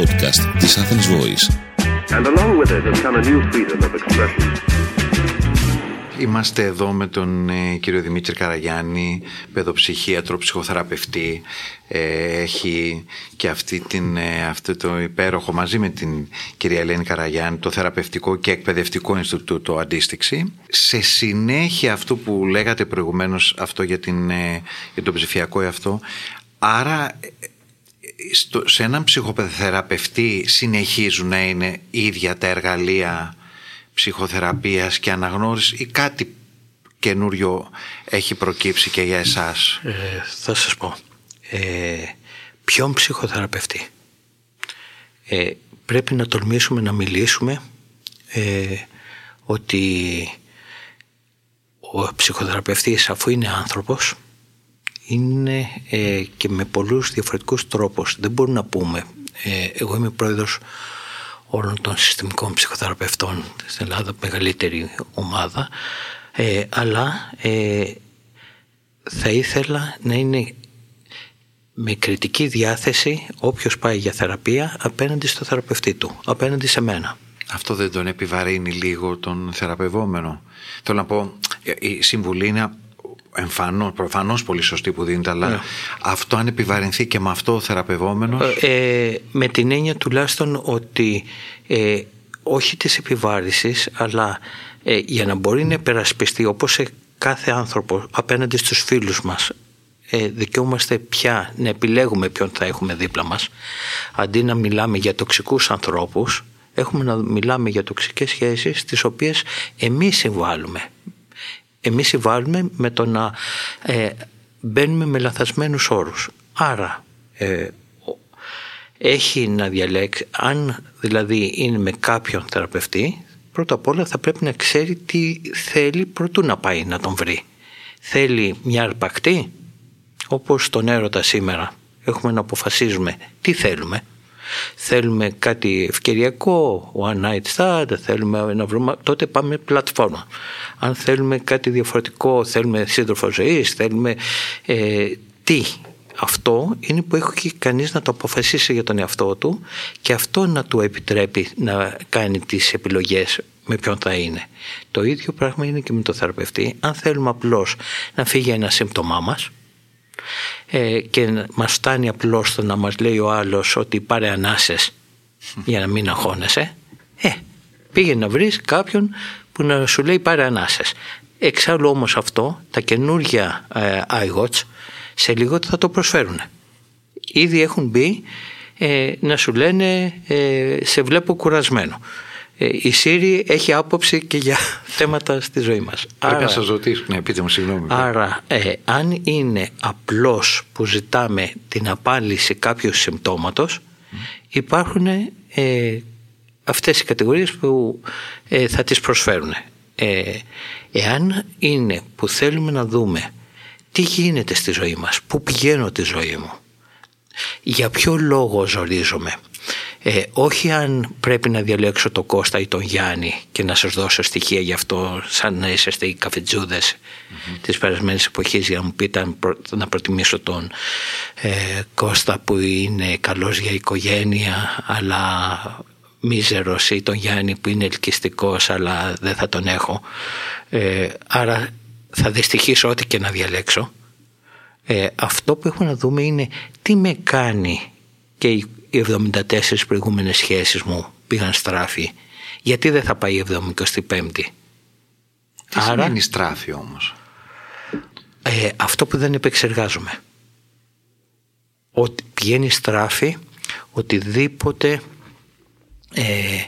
podcast της Athens Voice. And along with it has come a new freedom of expression. Είμαστε εδώ με τον ε, κύριο Δημήτρη Καραγιάννη, παιδοψυχίατρο, ψυχοθεραπευτή. Ε, έχει και αυτή την, ε, αυτό το υπέροχο μαζί με την κυρία Ελένη Καραγιάννη το θεραπευτικό και εκπαιδευτικό Ινστιτούτο Αντίστοιξη. Σε συνέχεια αυτό που λέγατε προηγουμένως αυτό για, την, για τον ψηφιακό εαυτό, άρα στο, σε έναν ψυχοθεραπευτή συνεχίζουν να είναι ίδια τα εργαλεία ψυχοθεραπείας και αναγνώρισης ή κάτι καινούριο έχει προκύψει και για εσάς; Ε, θα σας πω. Ε, ποιον ψυχοθεραπευτή; Ε, πρέπει να τολμήσουμε να μιλήσουμε ε, ότι ο ψυχοθεραπευτής αφού είναι άνθρωπος είναι ε, και με πολλούς διαφορετικούς τρόπους. Δεν μπορούμε να πούμε. Ε, εγώ είμαι πρόεδρος όλων των συστημικών ψυχοθεραπευτών στην Ελλάδα, μεγαλύτερη ομάδα, ε, αλλά ε, θα ήθελα να είναι με κριτική διάθεση όποιος πάει για θεραπεία απέναντι στο θεραπευτή του, απέναντι σε μένα. Αυτό δεν τον επιβαρύνει λίγο τον θεραπευόμενο. Θέλω να πω, η συμβουλή είναι εμφανώ, προφανώς πολύ σωστή που δίνεται, αλλά ναι. αυτό αν επιβαρυνθεί και με αυτό ο θεραπευόμενος... Ε, με την έννοια τουλάχιστον ότι ε, όχι της επιβάρησης, αλλά ε, για να μπορεί να υπερασπιστεί όπως σε κάθε άνθρωπο απέναντι στους φίλους μας ε, δικαιούμαστε πια να επιλέγουμε ποιον θα έχουμε δίπλα μας αντί να μιλάμε για τοξικούς ανθρώπους έχουμε να μιλάμε για τοξικές σχέσεις τις οποίες εμείς συμβάλλουμε εμείς συμβάλλουμε με το να ε, μπαίνουμε με λαθασμένους όρους. Άρα ε, έχει να διαλέξει, αν δηλαδή είναι με κάποιον θεραπευτή, πρώτα απ' όλα θα πρέπει να ξέρει τι θέλει προτού να πάει να τον βρει. Θέλει μια αρπακτή, όπως τον έρωτα σήμερα. Έχουμε να αποφασίζουμε τι θέλουμε. Θέλουμε κάτι ευκαιριακό, one night stand, θέλουμε να βρούμε, τότε πάμε πλατφόρμα. Αν θέλουμε κάτι διαφορετικό, θέλουμε σύντροφο ζωής, θέλουμε ε, τι. Αυτό είναι που έχει κανείς να το αποφασίσει για τον εαυτό του και αυτό να του επιτρέπει να κάνει τις επιλογές με ποιον θα είναι. Το ίδιο πράγμα είναι και με το θεραπευτή. Αν θέλουμε απλώς να φύγει ένα σύμπτωμά μας, ε, και μας φτάνει απλώς το να μας λέει ο άλλος ότι πάρε ανάσες για να μην αγχώνεσαι. Ε, πήγε να βρεις κάποιον που να σου λέει πάρε ανάσες. Εξάλλου όμως αυτό τα καινούργια ε, iWatch σε λίγο θα το προσφέρουν ήδη έχουν μπει ε, να σου λένε ε, σε βλέπω κουρασμένο. ε, η ΣΥΡΙ έχει άποψη και για θέματα στη ζωή μας. Πρέπει άρα, να σας ρωτήσω, ναι, πείτε μου συγγνώμη. Άρα, ε, αν είναι απλώς που ζητάμε την απάλυση κάποιου συμπτώματος, υπάρχουν ε, αυτές οι κατηγορίες που ε, θα τις προσφέρουν. Ε, εάν είναι που θέλουμε να δούμε τι γίνεται στη ζωή μας, πού πηγαίνω τη ζωή μου, για ποιο λόγο ζορίζομαι, ε, όχι αν πρέπει να διαλέξω τον Κώστα ή τον Γιάννη και να σας δώσω στοιχεία γι' αυτό σαν να είσαστε οι καφετζούδες mm-hmm. της περασμένης εποχής για να μου πείτε να προτιμήσω τον ε, Κώστα που είναι καλός για οικογένεια αλλά μίζερος ή τον Γιάννη που είναι ελκυστικός αλλά δεν θα τον έχω. Ε, άρα θα δυστυχήσω ό,τι και να διαλέξω. Ε, αυτό που έχω να δούμε είναι τι με κάνει και η οι 74 προηγούμενες σχέσεις μου πήγαν στράφη. Γιατί δεν θα πάει η 75η. Τι Άρα, σημαίνει στράφη όμως; Ε, αυτό που δεν επεξεργάζομαι. Ότι πηγαίνει στράφη οτιδήποτε ε,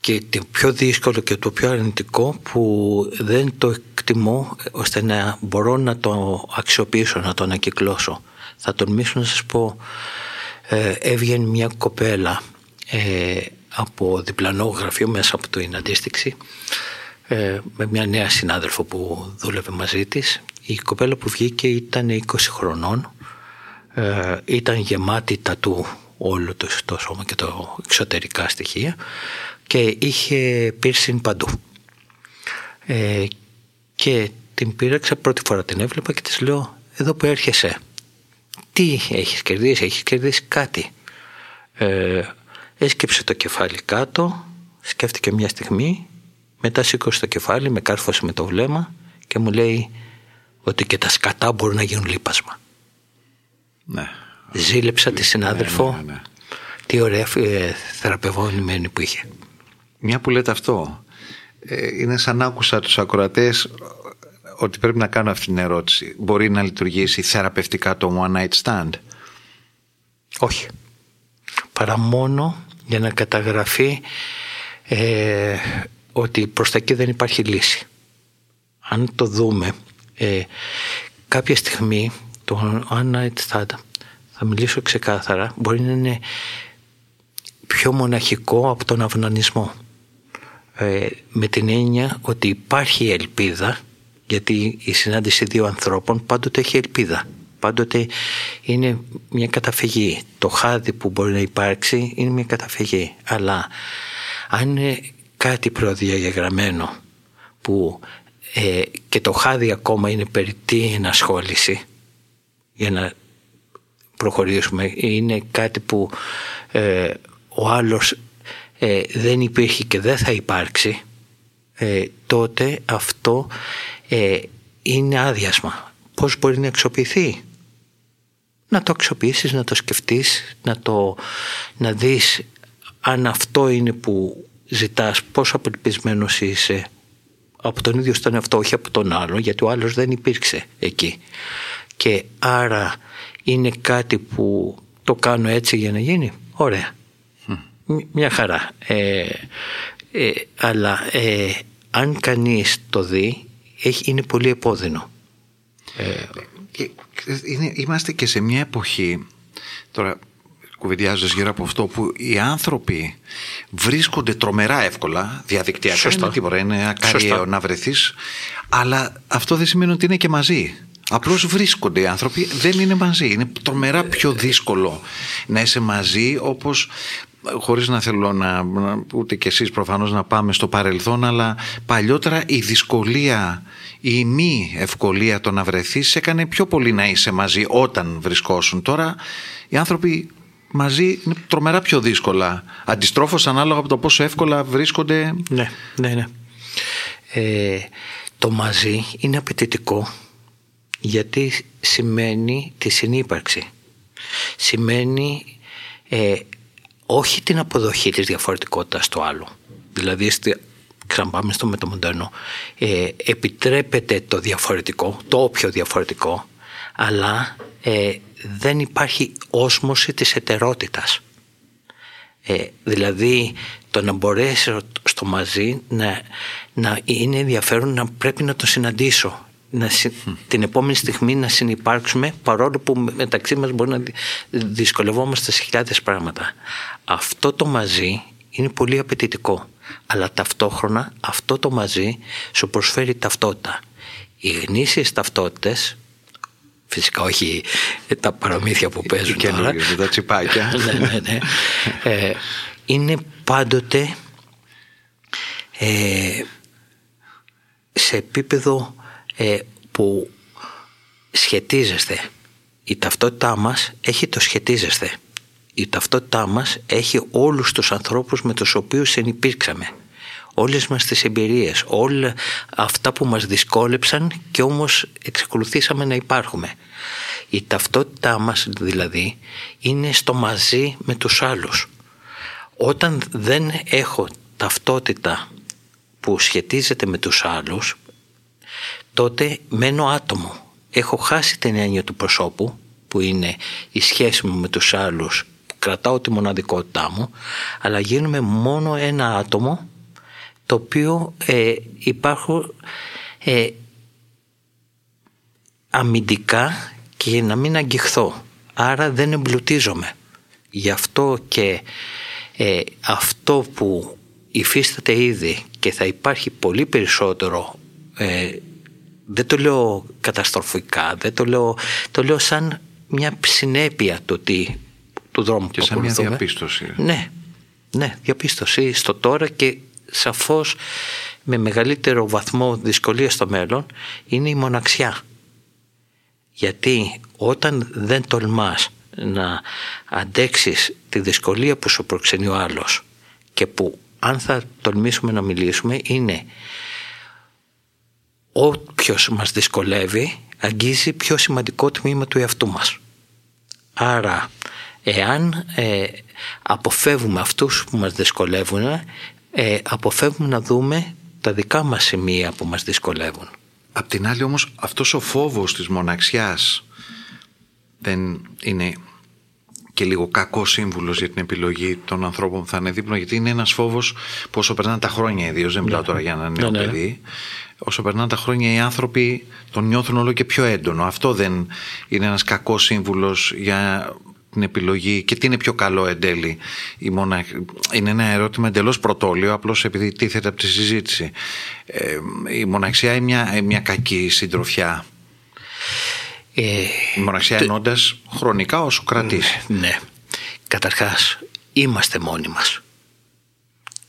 και το πιο δύσκολο και το πιο αρνητικό που δεν το εκτιμώ ώστε να μπορώ να το αξιοποιήσω, να το ανακυκλώσω. Θα τολμήσω να σας πω ε, έβγαινε μια κοπέλα ε, από διπλανό γραφείο μέσα από την αντίστοιξη ε, με μια νέα συνάδελφο που δούλευε μαζί της. Η κοπέλα που βγήκε ήταν 20 χρονών, ε, ήταν γεμάτη τατού όλο το, το σώμα και το εξωτερικά στοιχεία και είχε πίρσιν παντού. Ε, και την πήραξα πρώτη φορά την έβλεπα και της λέω εδώ που έρχεσαι τι έχεις κερδίσει, έχεις κερδίσει κάτι. Ε, έσκυψε το κεφάλι κάτω, σκέφτηκε μια στιγμή, μετά σήκωσε το κεφάλι, με κάρφωσε με το βλέμμα και μου λέει ότι και τα σκατά μπορούν να γίνουν λίπασμα. Ναι. Ζήλεψα τη συνάδελφο. Ναι, ναι, ναι. Τι ωραία ε, θεραπευόμενη που είχε. Μια που λέτε αυτό, ε, είναι σαν να άκουσα τους ακροατές ότι πρέπει να κάνω αυτή την ερώτηση. Μπορεί να λειτουργήσει θεραπευτικά το one night stand; Όχι. Παρά μόνο για να καταγραφεί ε, ότι προς τα εκεί δεν υπάρχει λύση. Αν το δούμε, ε, κάποια στιγμή το one night stand, θα μιλήσω ξεκάθαρα, μπορεί να είναι πιο μοναχικό από τον αυνανισμό. Ε, με την έννοια ότι υπάρχει ελπίδα γιατί η συνάντηση δύο ανθρώπων πάντοτε έχει ελπίδα. Πάντοτε είναι μια καταφυγή. Το χάδι που μπορεί να υπάρξει είναι μια καταφυγή. Αλλά αν είναι κάτι προδιαγεγραμμένο που ε, και το χάδι ακόμα είναι περί τι ενασχόληση για να προχωρήσουμε είναι κάτι που ε, ο άλλος ε, δεν υπήρχε και δεν θα υπάρξει ε, τότε αυτό ε, είναι άδειασμα. Πώς μπορεί να εξοπληθεί. Να το αξιοποιήσεις, να το σκεφτείς, να, το, να δεις αν αυτό είναι που ζητάς, πόσο απελπισμένος είσαι από τον ίδιο στον εαυτό, όχι από τον άλλο, γιατί ο άλλος δεν υπήρξε εκεί. Και άρα είναι κάτι που το κάνω έτσι για να γίνει; Ωραία. Μια χαρά. Ε, ε, αλλά ε, αν κανείς το δει έχει, είναι πολύ επώδυνο. Ε, είναι, είμαστε και σε μια εποχή τώρα κουβεντιάζοντας γύρω από αυτό που οι άνθρωποι βρίσκονται τρομερά εύκολα διαδικτυακά. Σωστό. Είναι τίποτα, είναι ακάριο να βρεθείς. Αλλά αυτό δεν σημαίνει ότι είναι και μαζί. Απλώς βρίσκονται οι άνθρωποι, δεν είναι μαζί. Είναι τρομερά πιο δύσκολο να είσαι μαζί όπως χωρίς να θέλω να, ούτε κι εσείς προφανώς να πάμε στο παρελθόν αλλά παλιότερα η δυσκολία η μη ευκολία το να βρεθείς έκανε πιο πολύ να είσαι μαζί όταν βρισκόσουν. Τώρα οι άνθρωποι μαζί είναι τρομερά πιο δύσκολα. Αντιστρόφως ανάλογα από το πόσο εύκολα βρίσκονται. Ναι, ναι, ναι. Ε, το μαζί είναι απαιτητικό γιατί σημαίνει τη συνύπαρξη. Σημαίνει ε, όχι την αποδοχή της διαφορετικότητας του άλλου. Δηλαδή, ξαναπάμε στο μεταμοντέρνο, ε, επιτρέπεται το διαφορετικό, το όποιο διαφορετικό, αλλά ε, δεν υπάρχει όσμωση της ετερότητας. Ε, δηλαδή το να μπορέσει στο μαζί να, να είναι ενδιαφέρον να πρέπει να το συναντήσω να, την επόμενη στιγμή να συνεπάρξουμε παρόλο που μεταξύ μας μπορεί να δυσκολευόμαστε σε χιλιάδες πράγματα. Αυτό το μαζί είναι πολύ απαιτητικό αλλά ταυτόχρονα αυτό το μαζί σου προσφέρει ταυτότητα. Οι γνήσιες ταυτότητες φυσικά όχι τα παραμύθια που παίζουν και τώρα. τα τσιπάκια. ναι, ναι, ναι. Ε, είναι πάντοτε ε, σε επίπεδο ε, που σχετίζεστε. Η ταυτότητά μας έχει το σχετίζεστε. Η ταυτότητά μας έχει όλους τους ανθρώπους με τους οποίους συνυπήρξαμε. Όλες μας τις εμπειρίες, όλα αυτά που μας δυσκόλεψαν και όμως εξακολουθήσαμε να υπάρχουμε. Η ταυτότητά μας δηλαδή είναι στο μαζί με τους άλλους. Όταν δεν έχω ταυτότητα που σχετίζεται με τους άλλους τότε μένω άτομο. Έχω χάσει την έννοια του προσώπου που είναι η σχέση μου με τους άλλους που κρατάω τη μοναδικότητά μου αλλά γίνομαι μόνο ένα άτομο το οποίο ε, υπάρχω ε, αμυντικά και να μην αγγιχθώ. Άρα δεν εμπλουτίζομαι. Γι' αυτό και ε, αυτό που υφίσταται ήδη και θα υπάρχει πολύ περισσότερο ε, δεν το λέω καταστροφικά, δεν το λέω, το λέω σαν μια συνέπεια του, τι, του δρόμου και που σαν μια διαπίστωση. Ναι, ναι, διαπίστωση στο τώρα και σαφώς με μεγαλύτερο βαθμό δυσκολία στο μέλλον είναι η μοναξιά. Γιατί όταν δεν τολμάς να αντέξεις τη δυσκολία που σου προξενεί ο άλλος και που αν θα τολμήσουμε να μιλήσουμε είναι όποιος μας δυσκολεύει αγγίζει πιο σημαντικό τμήμα του εαυτού μας. Άρα εάν ε, αποφεύγουμε αυτούς που μας δυσκολεύουν ε, αποφεύγουμε να δούμε τα δικά μας σημεία που μας δυσκολεύουν. Απ' την άλλη όμως αυτός ο φόβος της μοναξιάς δεν είναι και λίγο κακό σύμβουλος για την επιλογή των ανθρώπων που θα είναι δίπλα, γιατί είναι ένας φόβος που όσο περνάνε τα χρόνια, ιδίως δεν μιλάω ναι. τώρα για ένα νέο ναι, ναι. παιδί, όσο περνάνε τα χρόνια οι άνθρωποι τον νιώθουν όλο και πιο έντονο. Αυτό δεν είναι ένας κακός σύμβουλος για την επιλογή και τι είναι πιο καλό εν τέλει. Η μονα... Είναι ένα ερώτημα εντελώς πρωτόλιο, απλώς επειδή τίθεται από τη συζήτηση. Ε, η μοναξιά είναι μια, μια κακή συντροφιά; Ε, η μοναξιά το... ενώντας χρονικά όσο κρατήσει. Ναι, ναι. Καταρχάς είμαστε μόνοι μας.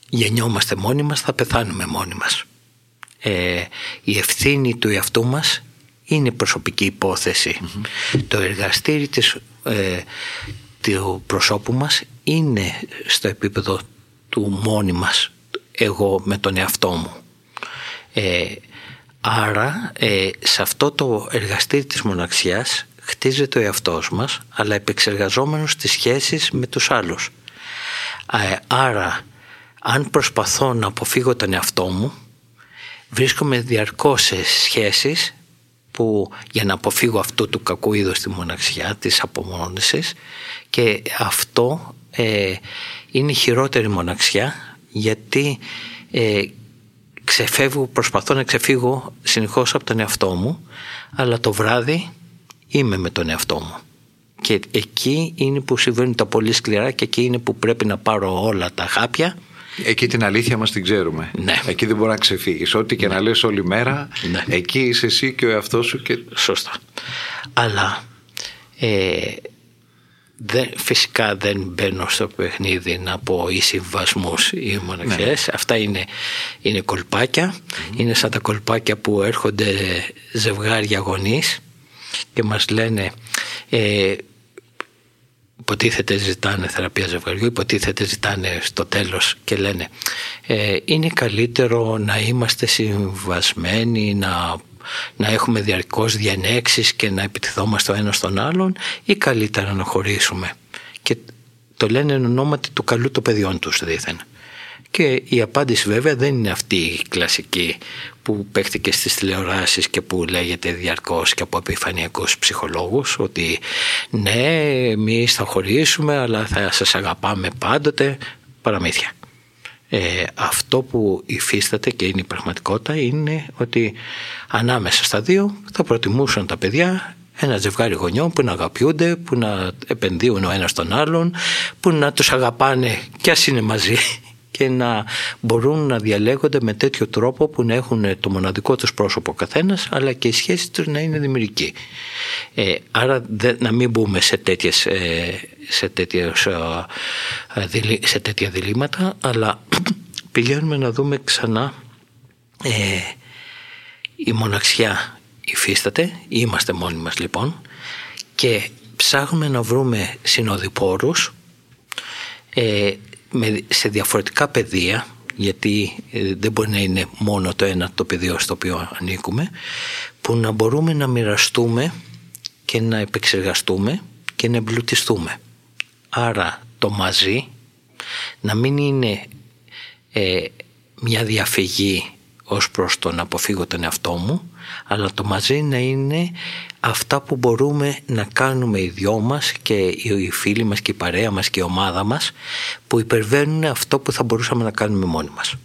Γεννιόμαστε μόνοι μας, θα πεθάνουμε μόνοι μας. Ε, η ευθύνη του εαυτού μας είναι προσωπική Το εργαστήρι της, ε, του προσώπου μας είναι στο επίπεδο του μόνοι μας εγώ με τον εαυτό μου. Ε, Άρα ε, σε αυτό το εργαστήρι της μοναξιάς χτίζεται ο εαυτός μας αλλά επεξεργαζόμενος τις σχέσεις με τους άλλους. Ε, άρα αν προσπαθώ να αποφύγω τον εαυτό μου βρίσκομαι διαρκώς σε σχέσεις που για να αποφύγω αυτό του κακού είδους τη μοναξιά, της απομόνωσης και αυτό ε, είναι η χειρότερη μοναξιά γιατί ε, ξεφεύγω, προσπαθώ να ξεφύγω συνεχώς από τον εαυτό μου αλλά το βράδυ είμαι με τον εαυτό μου και εκεί είναι που συμβαίνουν τα πολύ σκληρά και εκεί είναι που πρέπει να πάρω όλα τα χάπια Εκεί την αλήθεια μας την ξέρουμε. Ναι. Εκεί δεν μπορεί να ξεφύγεις. Ό,τι και να λες όλη μέρα, ναι. εκεί είσαι εσύ και ο εαυτός σου. Και... Σωστά. Αλλά ε, δεν, φυσικά δεν μπαίνω στο παιχνίδι να πω οι συμβασμού ή μοναξιές. Ναι. Αυτά είναι, είναι κολπάκια. Είναι σαν τα κολπάκια που έρχονται ζευγάρια γονείς και μας λένε ε, υποτίθεται ζητάνε θεραπεία ζευγαριού, υποτίθεται ζητάνε στο τέλος και λένε ε, είναι καλύτερο να είμαστε συμβασμένοι, να να έχουμε διαρκώς διανέξεις και να επιτιθόμαστε ο ένας στον άλλον ή καλύτερα να χωρίσουμε. Και το λένε εν ονόματι του καλού των παιδιών τους δήθεν. Και η απάντηση βέβαια δεν είναι αυτή η κλασική που παίχτηκε στις τηλεοράσεις και που λέγεται διαρκώς και από επιφανειακούς ψυχολόγους ότι ναι εμείς θα χωρίσουμε αλλά θα σας αγαπάμε πάντοτε παραμύθια. Ε, αυτό που υφίσταται και είναι η πραγματικότητα είναι ότι ανάμεσα στα δύο θα προτιμούσαν τα παιδιά ένα ζευγάρι γονιών που να αγαπιούνται, που να επενδύουν ο ένας στον άλλον, που να τους αγαπάνε κι ας είναι μαζί και να μπορούν να διαλέγονται με τέτοιο τρόπο που να έχουν το μοναδικό τους πρόσωπο ο καθένας αλλά και η σχέση τους να είναι δημιουργική. Ε, άρα να μην μπούμε σε, τέτοιες, ε, σε, τέτοιες, ε, σε τέτοια διλήμματα αλλά πηγαίνουμε να δούμε ξανά ε, η μοναξιά υφίσταται, είμαστε μόνοι μας λοιπόν και ψάχνουμε να βρούμε συνοδοιπόρους ε, σε διαφορετικά πεδία γιατί ε, δεν μπορεί να είναι μόνο το ένα το πεδίο στο οποίο ανήκουμε που να μπορούμε να μοιραστούμε και να επεξεργαστούμε και να εμπλουτιστούμε. Άρα το μαζί να μην είναι ε, μια διαφυγή ως προς το να αποφύγω τον εαυτό μου αλλά το μαζί να είναι αυτά που μπορούμε να κάνουμε οι δυο μας και οι φίλοι μας και η παρέα μας και η ομάδα μας που υπερβαίνουν αυτό που θα μπορούσαμε να κάνουμε μόνοι μας.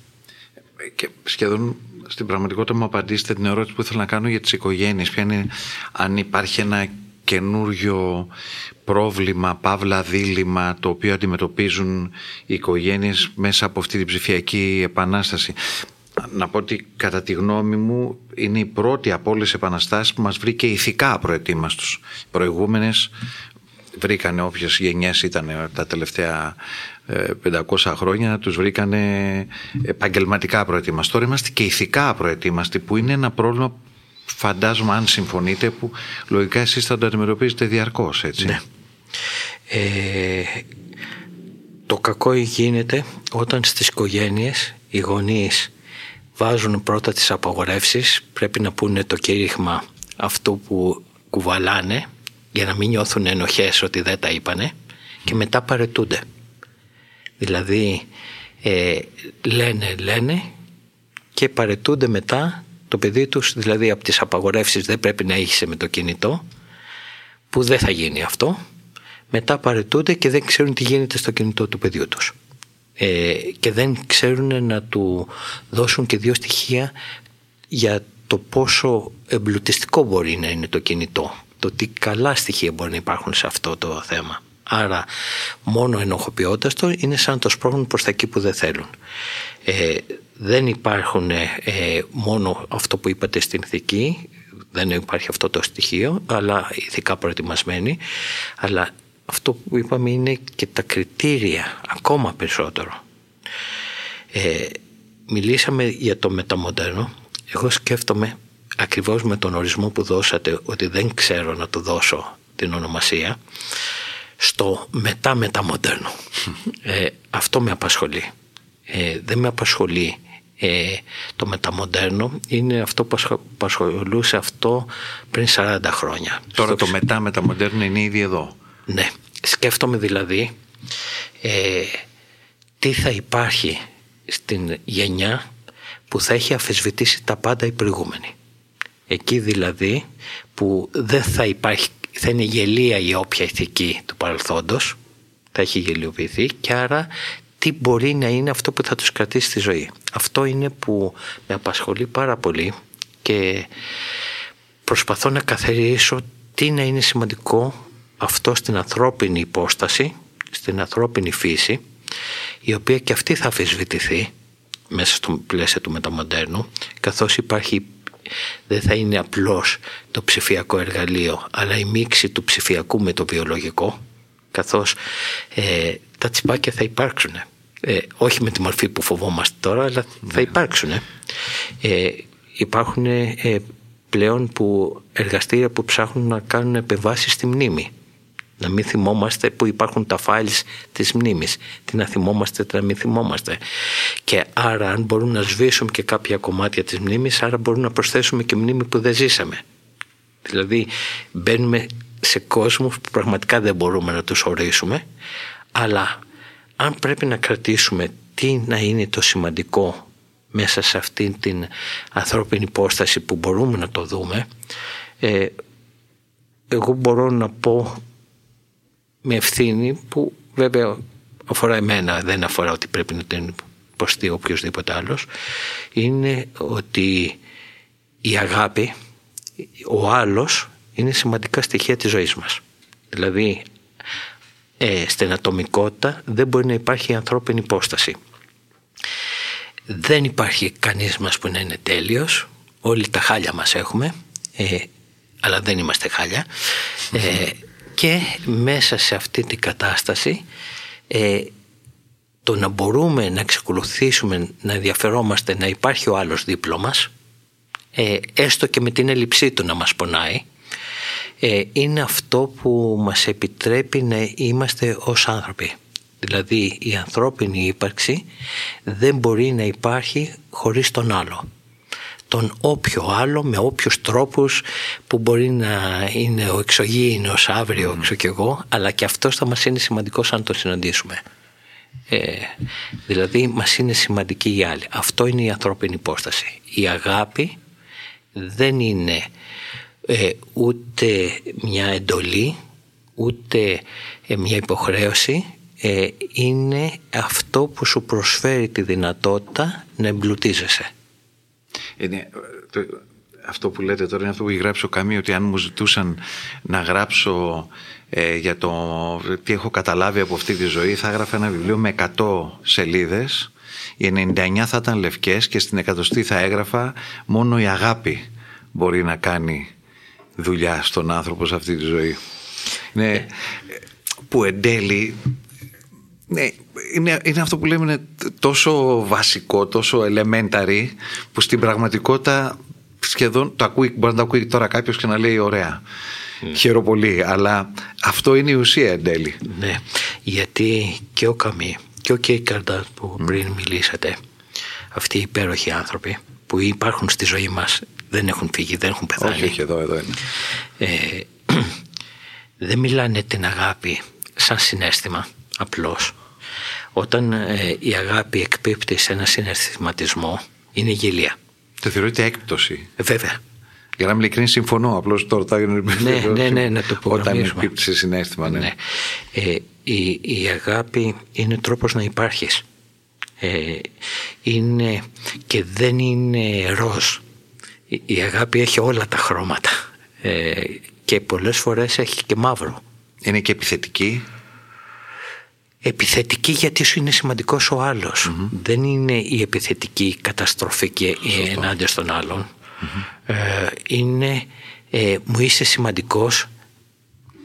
Και σχεδόν στην πραγματικότητα μου απαντήσετε την ερώτηση που ήθελα να κάνω για τις οικογένειες. Ποια είναι, αν υπάρχει ένα καινούριο πρόβλημα, παύλα δίλημα το οποίο αντιμετωπίζουν οι οικογένειες μέσα από αυτή την ψηφιακή επανάσταση να πω ότι κατά τη γνώμη μου είναι η πρώτη από όλες τις επαναστάσεις που μας βρήκε ηθικά προετοίμαστος. Οι προηγούμενες βρήκανε όποιες γενιές ήταν τα τελευταία 500 ε, χρόνια τους βρήκανε επαγγελματικά προετοίμαστοι. Τώρα είμαστε και ηθικά προετοίμαστοι που είναι ένα πρόβλημα φαντάζομαι αν συμφωνείτε που λογικά εσείς θα το αντιμετωπίζετε διαρκώς έτσι. Ναι. Ε, το κακό γίνεται όταν στις οικογένειες οι γονείς βάζουν πρώτα τις απαγορεύσεις, πρέπει να πούνε το κήρυχμα αυτό που κουβαλάνε για να μην νιώθουν ενοχές ότι δεν τα είπανε και μετά παρετούνται. Δηλαδή ε, λένε, λένε και παρετούνται μετά το παιδί τους, δηλαδή από τις απαγορεύσεις δεν πρέπει να έχεις με το κινητό που δεν θα γίνει αυτό. Μετά παρετούνται και δεν ξέρουν τι γίνεται στο κινητό του παιδιού τους ε, και δεν ξέρουν να του δώσουν και δύο στοιχεία για το πόσο εμπλουτιστικό μπορεί να είναι το κινητό. Το τι καλά στοιχεία μπορεί να υπάρχουν σε αυτό το θέμα. Άρα μόνο ενοχοποιώντας το είναι σαν να το σπρώχνουν προς τα εκεί που δεν θέλουν. Ε, δεν υπάρχουν ε, μόνο αυτό που είπατε στην ηθική δεν υπάρχει αυτό το στοιχείο αλλά ηθικά προετοιμασμένοι αλλά αυτό που είπαμε είναι και τα κριτήρια ακόμα περισσότερο. Ε, μιλήσαμε για το μεταμοντέρνο. Εγώ σκέφτομαι ακριβώς με τον ορισμό που δώσατε ότι δεν ξέρω να του δώσω την ονομασία στο μετά μεταμοντέρνο. Ε, αυτό με απασχολεί. Ε, δεν με απασχολεί ε, το μεταμοντέρνο είναι αυτό που απασχολούσε αυτό πριν 40 χρόνια. Τώρα το μετά μεταμοντέρνο είναι ήδη εδώ. Ναι. Σκέφτομαι δηλαδή ε, τι θα υπάρχει στην γενιά που θα έχει αφισβητήσει τα πάντα η προηγούμενη. Εκεί δηλαδή που δεν θα υπάρχει, θα είναι γελία η όποια ηθική του παρελθόντος, θα έχει γελιοποιηθεί και άρα τι μπορεί να είναι αυτό που θα τους κρατήσει στη ζωή. Αυτό είναι που με απασχολεί πάρα πολύ και προσπαθώ να καθαρίσω τι να είναι σημαντικό αυτό στην ανθρώπινη υπόσταση, στην ανθρώπινη φύση, η οποία και αυτή θα αφισβητηθεί μέσα στο πλαίσιο του μεταμοντέρνου, καθώς υπάρχει δεν θα είναι απλώς το ψηφιακό εργαλείο, αλλά η μίξη του ψηφιακού με το βιολογικό, καθώς ε, τα τσιπάκια θα υπάρξουν. Ε, όχι με τη μορφή που φοβόμαστε τώρα, αλλά θα ναι. υπάρξουν. Ε, υπάρχουν ε, πλέον που εργαστήρια που ψάχνουν να κάνουν επεμβάσεις στη μνήμη. Να μην θυμόμαστε που υπάρχουν τα files της μνήμης. Τι να θυμόμαστε, τι να μην θυμόμαστε. Και άρα αν μπορούν να σβήσουμε και κάποια κομμάτια της μνήμης, άρα μπορούμε να προσθέσουμε και μνήμη που δεν ζήσαμε. Δηλαδή μπαίνουμε σε κόσμους που πραγματικά δεν μπορούμε να τους ορίσουμε, αλλά αν πρέπει να κρατήσουμε τι να είναι το σημαντικό μέσα σε αυτήν την ανθρώπινη υπόσταση που μπορούμε να το δούμε, ε, εγώ μπορώ να πω με ευθύνη που βέβαια αφορά εμένα, δεν αφορά ότι πρέπει να την υποστεί οποιοδήποτε άλλος, είναι ότι η αγάπη, ο άλλος είναι σημαντικά στοιχεία της ζωής μας. Δηλαδή ε, στην ατομικότητα δεν μπορεί να υπάρχει ανθρώπινη υπόσταση. Δεν υπάρχει κανείς μας που να είναι τέλειος, όλοι τα χάλια μας έχουμε, ε, αλλά δεν είμαστε χάλια. Ε, και μέσα σε αυτή την κατάσταση ε, το να μπορούμε να εξακολουθήσουμε να ενδιαφερόμαστε να υπάρχει ο άλλος δίπλος μας ε, έστω και με την έλλειψή του να μας πονάει ε, είναι αυτό που μας επιτρέπει να είμαστε ως άνθρωποι. Δηλαδή η ανθρώπινη ύπαρξη δεν μπορεί να υπάρχει χωρίς τον άλλο τον όποιο άλλο με όποιους τρόπους που μπορεί να είναι ο εξωγήινος αύριο mm. ξέρω εγώ αλλά και αυτός θα μας είναι σημαντικός αν το συναντήσουμε. Ε, δηλαδή μας είναι σημαντική η άλλη. Αυτό είναι η ανθρώπινη υπόσταση. Η αγάπη δεν είναι ε, ούτε μια εντολή ούτε ε, μια υποχρέωση ε, είναι αυτό που σου προσφέρει τη δυνατότητα να εμπλουτίζεσαι. Είναι, αυτό που λέτε τώρα είναι αυτό που έχει γράψει ο Καμί ότι αν μου ζητούσαν να γράψω ε, για το τι έχω καταλάβει από αυτή τη ζωή θα έγραφα ένα βιβλίο με 100 σελίδες οι 99 θα ήταν λευκές και στην εκατοστή θα έγραφα μόνο η αγάπη μπορεί να κάνει δουλειά στον άνθρωπο σε αυτή τη ζωή. Ναι, που εν τέλει ναι, είναι, είναι αυτό που λέμε είναι τόσο βασικό, τόσο elementary που στην πραγματικότητα σχεδόν το ακούει, μπορεί να το ακούει τώρα κάποιος και να λέει ωραία. Χαίρομαι πολύ, αλλά αυτό είναι η ουσία εν τέλει. Ναι, γιατί και ο Καμί και ο Κέικαρντα που πριν μιλήσατε, αυτοί οι υπέροχοι άνθρωποι που υπάρχουν στη ζωή μας δεν έχουν φύγει, δεν έχουν πεθάνει. Όχι, όχι, εδώ, εδώ είναι. Ε, δεν μιλάνε την αγάπη σαν συνέστημα απλώς. Όταν ε, η αγάπη εκπίπτει σε ένα συναισθηματισμό είναι γελία. Το θεωρείται έκπτωση. Ε, βέβαια. Για να είμαι ειλικρινής, συμφωνώ. Απλώς το ρωτάω ναι, ναι, ναι, να το Όταν εκπίπτει σε συνέστημα, ναι. ναι. Ε, η, η αγάπη είναι τρόπος να υπάρχεις. Ε, είναι και δεν είναι ροζ. Η, η αγάπη έχει όλα τα χρώματα ε, και πολλές φορές έχει και μαύρο. Είναι και επιθετική. Επιθετική γιατί σου είναι σημαντικός ο αλλος Δεν είναι η επιθετική καταστροφή και ενάντια στον αλλον Ε, είναι ε, μου είσαι σημαντικός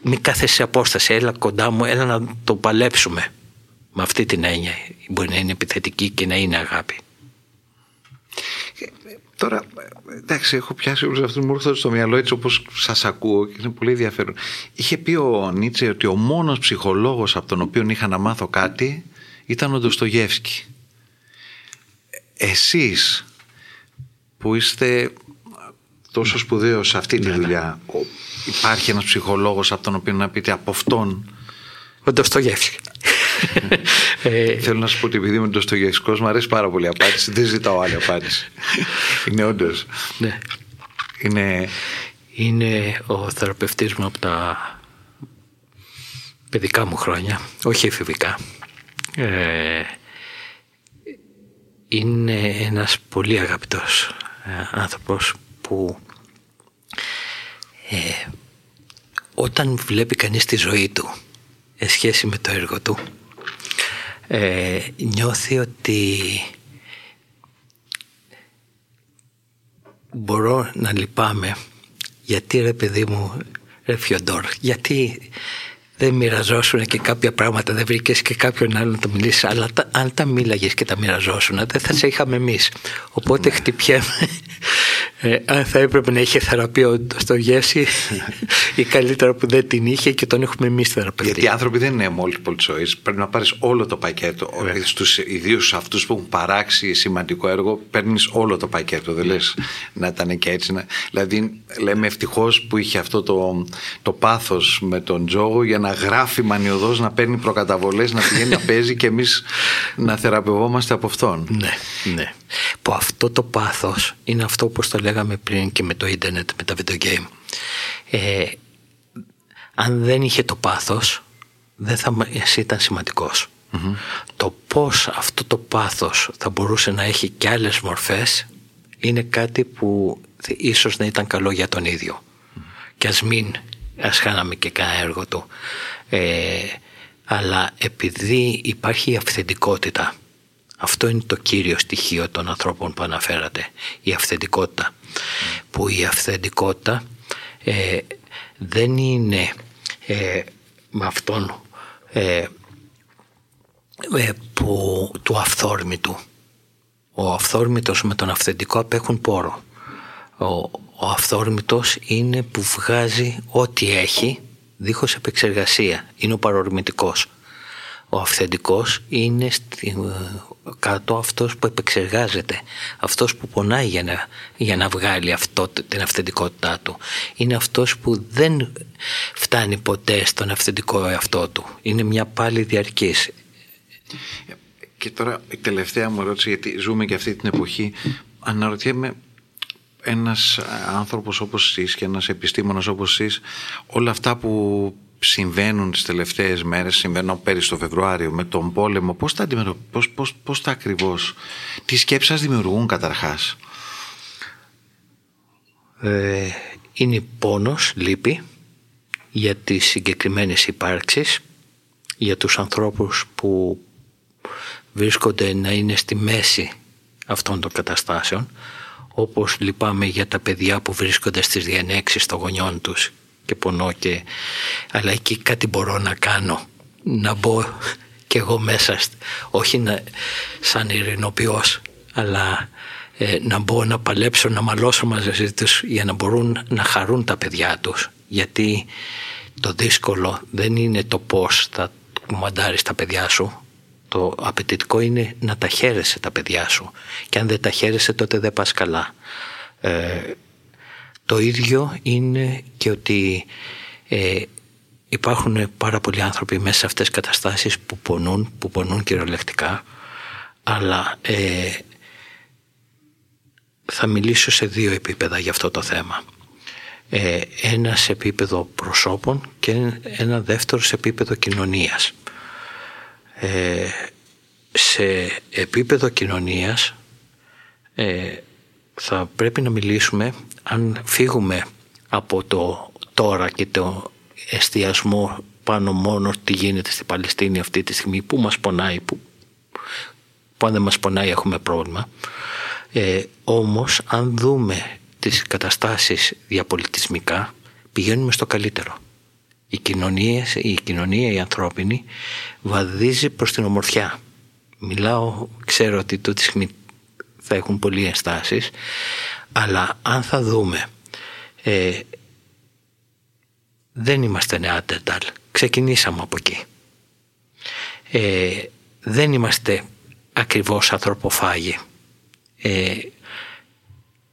μην κάθεσαι σε απόσταση, έλα κοντά μου, έλα να το παλέψουμε. Με αυτή την έννοια μπορεί να είναι επιθετική και να είναι αγάπη. Τώρα, εντάξει, έχω πιάσει όλους αυτούς μου έρχονται στο μυαλό έτσι όπως σας ακούω και είναι πολύ ενδιαφέρον. Είχε πει ο Νίτσε ότι ο μόνος ψυχολόγος από τον οποίο είχα να μάθω κάτι ήταν ο Ντοστογεύσκη. Εσείς που είστε τόσο σπουδαίο σε αυτή τη ναι, ναι. δουλειά, υπάρχει ένας ψυχολόγος από τον οποίο να πείτε από αυτόν. Ο Ντοστογεύσκη. Ε, Θέλω να σου πω ότι επειδή είμαι Ντοστογεύσκος μου αρέσει πάρα πολύ η απάντηση. Δεν ζητάω άλλη απάντηση. είναι όντως. Ναι. Είναι... είναι ο θεραπευτής μου από τα παιδικά μου χρόνια, όχι εφηβικά. Ε, είναι ένας πολύ αγαπητός ε, άνθρωπος που ε, όταν βλέπει κανείς τη ζωή του σε σχέση με το έργο του ε, νιώθει ότι μπορώ να λυπάμαι γιατί ρε παιδί μου ρε Φιοντόρ γιατί δεν μοιραζόσουν και κάποια πράγματα, δεν βρήκες και κάποιον άλλον να το μιλήσει. Αλλά αν τα μίλαγες και τα μοιραζόσουν, δεν θα σε είχαμε εμείς. Οπότε ναι. χτυπιέμαι ε, αν θα έπρεπε να είχε θεραπεία στο Γεύση ή καλύτερα που δεν την είχε και τον έχουμε εμείς θεραπευτεί. Γιατί οι άνθρωποι δεν είναι multiple choice. Πρέπει να πάρεις όλο το πακέτο. Yeah. Ιδίω αυτούς που έχουν παράξει σημαντικό έργο, παίρνεις όλο το πακέτο. Δεν λες να ήταν και έτσι. Να... Δηλαδή, λέμε ευτυχώς που είχε αυτό το, το πάθος με τον Τζόγο για να γράφει μανιωδώς, να παίρνει προκαταβολές, να πηγαίνει να παίζει και εμείς να θεραπευόμαστε από αυτόν. Ναι, ναι. Που αυτό το πάθος είναι αυτό που το λέγαμε πριν και με το ίντερνετ, με τα video game. Ε, αν δεν είχε το πάθος, δεν θα εσύ ήταν Το πώς αυτό το πάθος θα μπορούσε να έχει και άλλες μορφές είναι κάτι που ίσως να ήταν καλό για τον ίδιο. Και ας μην, ας χάναμε και κανένα έργο του. Ε, αλλά επειδή υπάρχει η αυθεντικότητα αυτό είναι το κύριο στοιχείο των ανθρώπων που αναφέρατε, η αυθεντικότητα. Που η αυθεντικότητα ε, δεν είναι ε, με αυτόν ε, ε, που, του αυθόρμητου. Ο αυθόρμητος με τον αυθεντικό απέχουν πόρο. Ο, ο αυθόρμητος είναι που βγάζει ό,τι έχει δίχως επεξεργασία. Είναι ο παρορμητικός. Ο αυθεντικός είναι στη, κάτω αυτός που επεξεργάζεται, αυτός που πονάει για να, για να βγάλει αυτό, την αυθεντικότητά του. Είναι αυτός που δεν φτάνει ποτέ στον αυθεντικό εαυτό του. Είναι μια πάλι διαρκής. Και τώρα η τελευταία μου ερώτηση, γιατί ζούμε και αυτή την εποχή, αναρωτιέμαι ένας άνθρωπος όπως εσείς και ένας επιστήμονας όπως εσείς, όλα αυτά που συμβαίνουν τις τελευταίες μέρες, συμβαίνουν πέρυσι το Φεβρουάριο με τον πόλεμο, πώς τα, πώς, πώς, πώς τα ακριβώς, τι σκέψεις σας δημιουργούν καταρχάς; Ε, είναι πόνος, λύπη για τις συγκεκριμένες υπάρξεις, για τους ανθρώπους που βρίσκονται να είναι στη μέση αυτών των καταστάσεων, όπως λυπάμαι για τα παιδιά που βρίσκονται στις διανέξεις των γονιών τους και πονώ και αλλά εκεί κάτι μπορώ να κάνω. Να μπω κι εγώ μέσα όχι να, σαν ειρηνοποιός αλλά ε, να μπω να παλέψω να μαλώσω μαζί τους για να μπορούν να χαρούν τα παιδιά τους. Γιατί το δύσκολο δεν είναι το πώς θα κουμαντάρεις τα παιδιά σου. Το απαιτητικό είναι να τα χαίρεσαι τα παιδιά σου. Και αν δεν τα χαίρεσαι τότε δεν πας καλά. Ε, το ίδιο είναι και ότι ε, υπάρχουν πάρα πολλοί άνθρωποι μέσα σε αυτές τις καταστάσεις που πονούν, που πονούν κυριολεκτικά αλλά ε, θα μιλήσω σε δύο επίπεδα για αυτό το θέμα. Ε, ένα σε επίπεδο προσώπων και ένα δεύτερο σε επίπεδο κοινωνίας. Ε, σε επίπεδο κοινωνίας ε, θα πρέπει να μιλήσουμε αν φύγουμε από το τώρα και το εστιασμό πάνω μόνο τι γίνεται στην Παλαιστίνη αυτή τη στιγμή που μας πονάει που, που αν δεν μας πονάει έχουμε πρόβλημα. Ε, όμως αν δούμε τις καταστάσεις διαπολιτισμικά πηγαίνουμε στο καλύτερο. Η κοινωνία, η κοινωνία η ανθρώπινη βαδίζει προς την ομορφιά. Μιλάω ξέρω ότι το θα έχουν πολλοί ενστάσεις αλλά αν θα δούμε ε, δεν είμαστε νεάτεταλ ξεκινήσαμε από εκεί. Ε, δεν είμαστε ακριβώς ανθρωποφάγοι. Ε,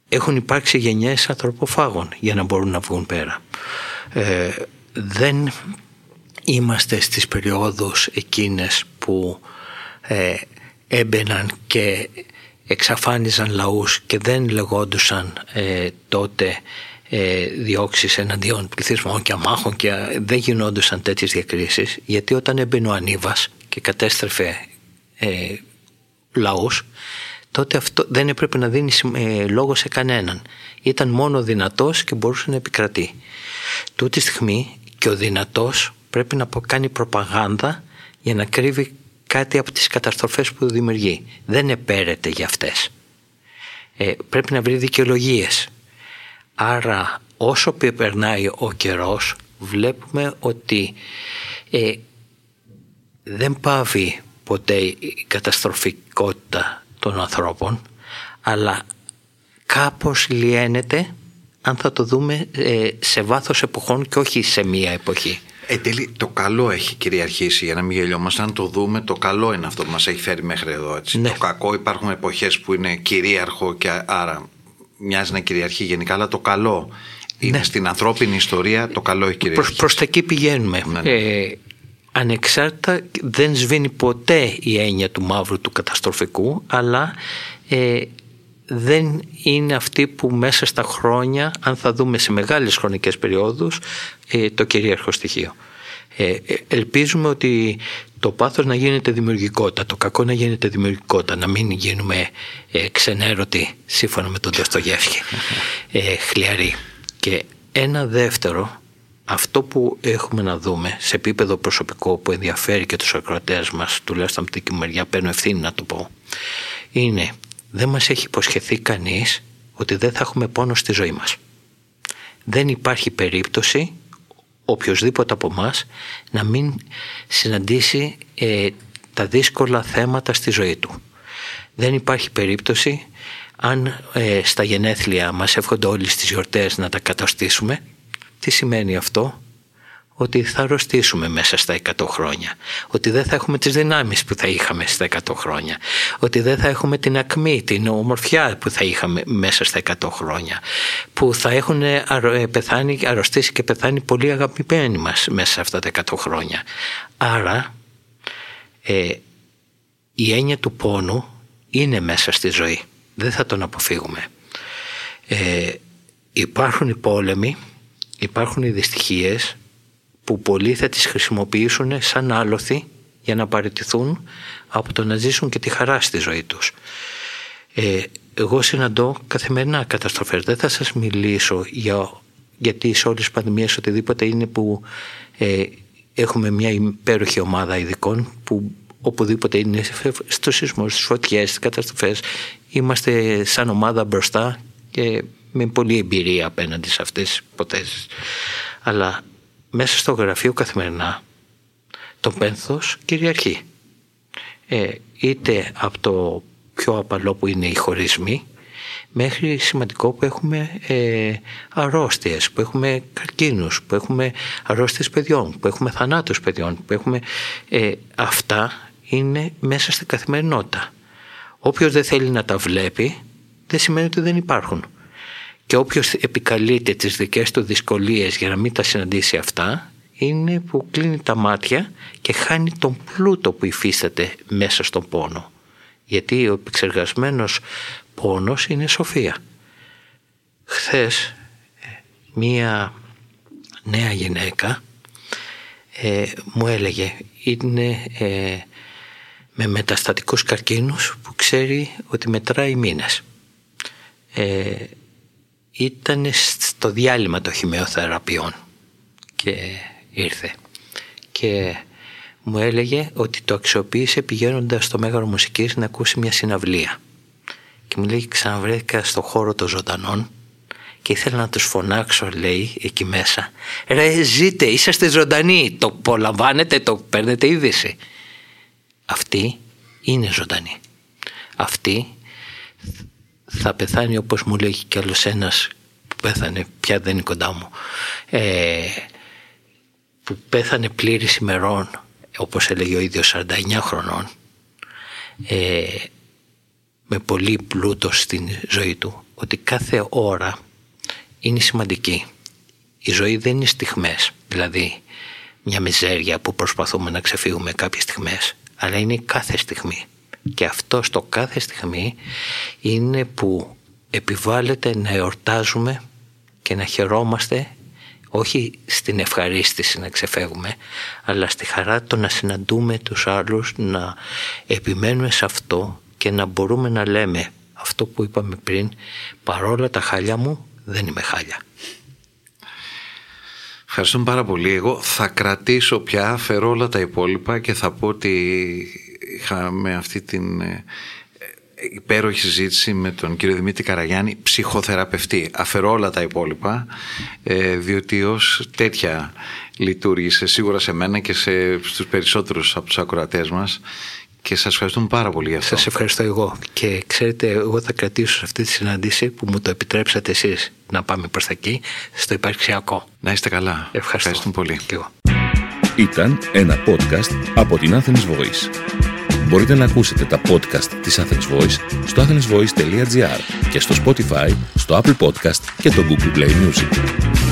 έχουν υπάρξει γενιές ανθρωποφάγων για να μπορούν να βγουν πέρα. Ε, δεν είμαστε στις περιόδους εκείνες που ε, έμπαιναν και εξαφάνιζαν λαούς και δεν λεγόντουσαν ε, τότε ε, διώξεις εναντίον πληθυσμών και αμάχων και δεν γινόντουσαν τέτοιες διακρίσεις γιατί όταν έμπαινε ο Ανίβας και κατέστρεφε ε, λαούς τότε αυτό δεν έπρεπε να δίνει ε, λόγο σε κανέναν. Ήταν μόνο δυνατός και μπορούσε να επικρατεί. Τούτη στιγμή και ο δυνατός πρέπει να κάνει προπαγάνδα για να κρύβει κάτι από τις καταστροφές που δημιουργεί. Δεν επέρεται για αυτές. Ε, πρέπει να βρει δικαιολογίες. Άρα όσο περνάει ο καιρός βλέπουμε ότι ε, δεν πάβει ποτέ η καταστροφικότητα των ανθρώπων αλλά κάπως λιένεται αν θα το δούμε ε, σε βάθος εποχών και όχι σε μία εποχή. Ε, τέλει, το καλό έχει κυριαρχήσει για να μην γελιόμαστε. Αν το δούμε, το καλό είναι αυτό που μας έχει φέρει μέχρι εδώ. Έτσι. Ναι. Το κακό υπάρχουν εποχές που είναι κυρίαρχο και άρα μοιάζει να κυριαρχεί γενικά, αλλά το καλό είναι ναι. στην ανθρώπινη ιστορία, το καλό έχει κυριαρχήσει. Προς, τα εκεί πηγαίνουμε. Ναι, ναι. Ε, ανεξάρτητα δεν σβήνει ποτέ η έννοια του μαύρου του καταστροφικού, αλλά ε, δεν είναι αυτή που μέσα στα χρόνια, αν θα δούμε σε μεγάλες χρονικές περιόδους, ε, το κυρίαρχο στοιχείο. Ε, ε, ελπίζουμε ότι το πάθος να γίνεται δημιουργικότητα, το κακό να γίνεται δημιουργικότητα, να μην γίνουμε ξενέρωτοι σύμφωνα με τον Δοστογεύσκη, χλιαροί. Και ένα δεύτερο, αυτό που έχουμε να δούμε σε επίπεδο προσωπικό που ενδιαφέρει και τους ακροατές μας, τουλάχιστον από την μεριά παίρνω ευθύνη να το πω, είναι δεν μας έχει υποσχεθεί κανείς ότι δεν θα έχουμε πόνο στη ζωή μας. Δεν υπάρχει περίπτωση οποιοδήποτε από εμά να μην συναντήσει ε, τα δύσκολα θέματα στη ζωή του. Δεν υπάρχει περίπτωση αν ε, στα γενέθλια μας εύχονται όλοι στις γιορτές να τα καταστήσουμε. Τι σημαίνει αυτό; Ότι θα αρρωστήσουμε μέσα στα 100 χρόνια, ότι δεν θα έχουμε τις δυνάμεις που θα είχαμε στα 100 χρόνια, ότι δεν θα έχουμε την ακμή, την ομορφιά που θα είχαμε μέσα στα 100 χρόνια, που θα έχουν ε, πεθάνει, αρρωστήσει και πεθάνει πολύ αγαπημένοι μας μέσα σε αυτά τα 100 χρόνια. Άρα ε, η έννοια του πόνου είναι μέσα στη ζωή, δεν θα τον αποφύγουμε. Ε, υπάρχουν οι πόλεμοι, υπάρχουν οι δυστυχίες, που πολλοί θα τις χρησιμοποιήσουν σαν άλοθη για να παραιτηθούν από το να ζήσουν και τη χαρά στη ζωή τους. Ε, εγώ συναντώ καθημερινά καταστροφές. Δεν θα σας μιλήσω για, γιατί σε όλες τις πανδημίες οτιδήποτε είναι που ε, έχουμε μια υπέροχη ομάδα ειδικών που οπουδήποτε είναι στο σεισμό, στις φωτιές, στις καταστροφές είμαστε σαν ομάδα μπροστά και με πολλή εμπειρία απέναντι σε αυτές τις υποθέσεις. Αλλά μέσα στο γραφείο καθημερινά το πένθος κυριαρχεί. Ε, είτε από το πιο απαλό που είναι οι χωρισμοί, μέχρι σημαντικό που έχουμε ε, αρρώστιες, που έχουμε καρκίνους, που έχουμε αρρώστιες παιδιών, που έχουμε θανάτους παιδιών, που έχουμε... Ε, αυτά είναι μέσα στην καθημερινότητα. Όποιος δεν θέλει να τα βλέπει δεν σημαίνει ότι δεν υπάρχουν. Και όποιος επικαλείται τις δικές του δυσκολίες για να μην τα συναντήσει αυτά είναι που κλείνει τα μάτια και χάνει τον πλούτο που υφίσταται μέσα στον πόνο. Γιατί ο επεξεργασμένος πόνος είναι σοφία. Χθες μία νέα γυναίκα ε, μου έλεγε είναι ε, με μεταστατικούς καρκίνους που ξέρει ότι μετράει μήνες. Ε, ήταν στο διάλειμμα των χημειοθεραπείων και ήρθε. Και μου έλεγε ότι το αξιοποίησε πηγαίνοντας στο Μέγαρο Μουσικής να ακούσει μια συναυλία. Και μου λέει ξαναβρέθηκα στο χώρο των ζωντανών και ήθελα να τους φωνάξω λέει εκεί μέσα. Ρε ζείτε είσαστε ζωντανοί το απολαμβάνετε το παίρνετε είδηση αυτή είναι ζωντανή αυτή θα πεθάνει όπως μου λέγει κι άλλος ένας που πέθανε πια δεν είναι κοντά μου. Ε, που πέθανε πλήρης ημερών όπως έλεγε ο ίδιος 49 χρονών. Ε, με πολύ πλούτο στην ζωή του. Ότι κάθε ώρα είναι σημαντική. Η ζωή δεν είναι στιγμές, δηλαδή μια μιζέρια που προσπαθούμε να ξεφύγουμε κάποιες στιγμές, αλλά είναι κάθε στιγμή. Και αυτό στο κάθε στιγμή είναι που επιβάλλεται να εορτάζουμε και να χαιρόμαστε όχι στην ευχαρίστηση να ξεφεύγουμε αλλά στη χαρά το να συναντούμε τους άλλους να επιμένουμε σε αυτό και να μπορούμε να λέμε αυτό που είπαμε πριν παρόλα τα χάλια μου δεν είμαι χάλια. Ευχαριστούμε πάρα πολύ. Εγώ θα κρατήσω πια, φέρω όλα τα υπόλοιπα και θα πω ότι είχαμε αυτή την ε, υπέροχη συζήτηση με τον κύριο Δημήτρη Καραγιάννη, ψυχοθεραπευτή. Αφαιρώ όλα τα υπόλοιπα, ε, διότι ως τέτοια λειτουργήσε σίγουρα σε μένα και σε, στους περισσότερους από τους ακροατές μας και σας ευχαριστούμε πάρα πολύ για αυτό. Σας ευχαριστώ εγώ και ξέρετε εγώ θα κρατήσω σε αυτή τη συνάντηση που μου το επιτρέψατε εσείς να πάμε προς τα εκεί στο υπαρξιακό. Να είστε καλά. Ευχαριστώ. Ευχαριστούμε πολύ. Και εγώ. Ήταν ένα podcast από την Athens Voice. Μπορείτε να ακούσετε τα podcast της Athens Voice στο athensvoice.gr και στο Spotify, στο Apple Podcast και το Google Play Music.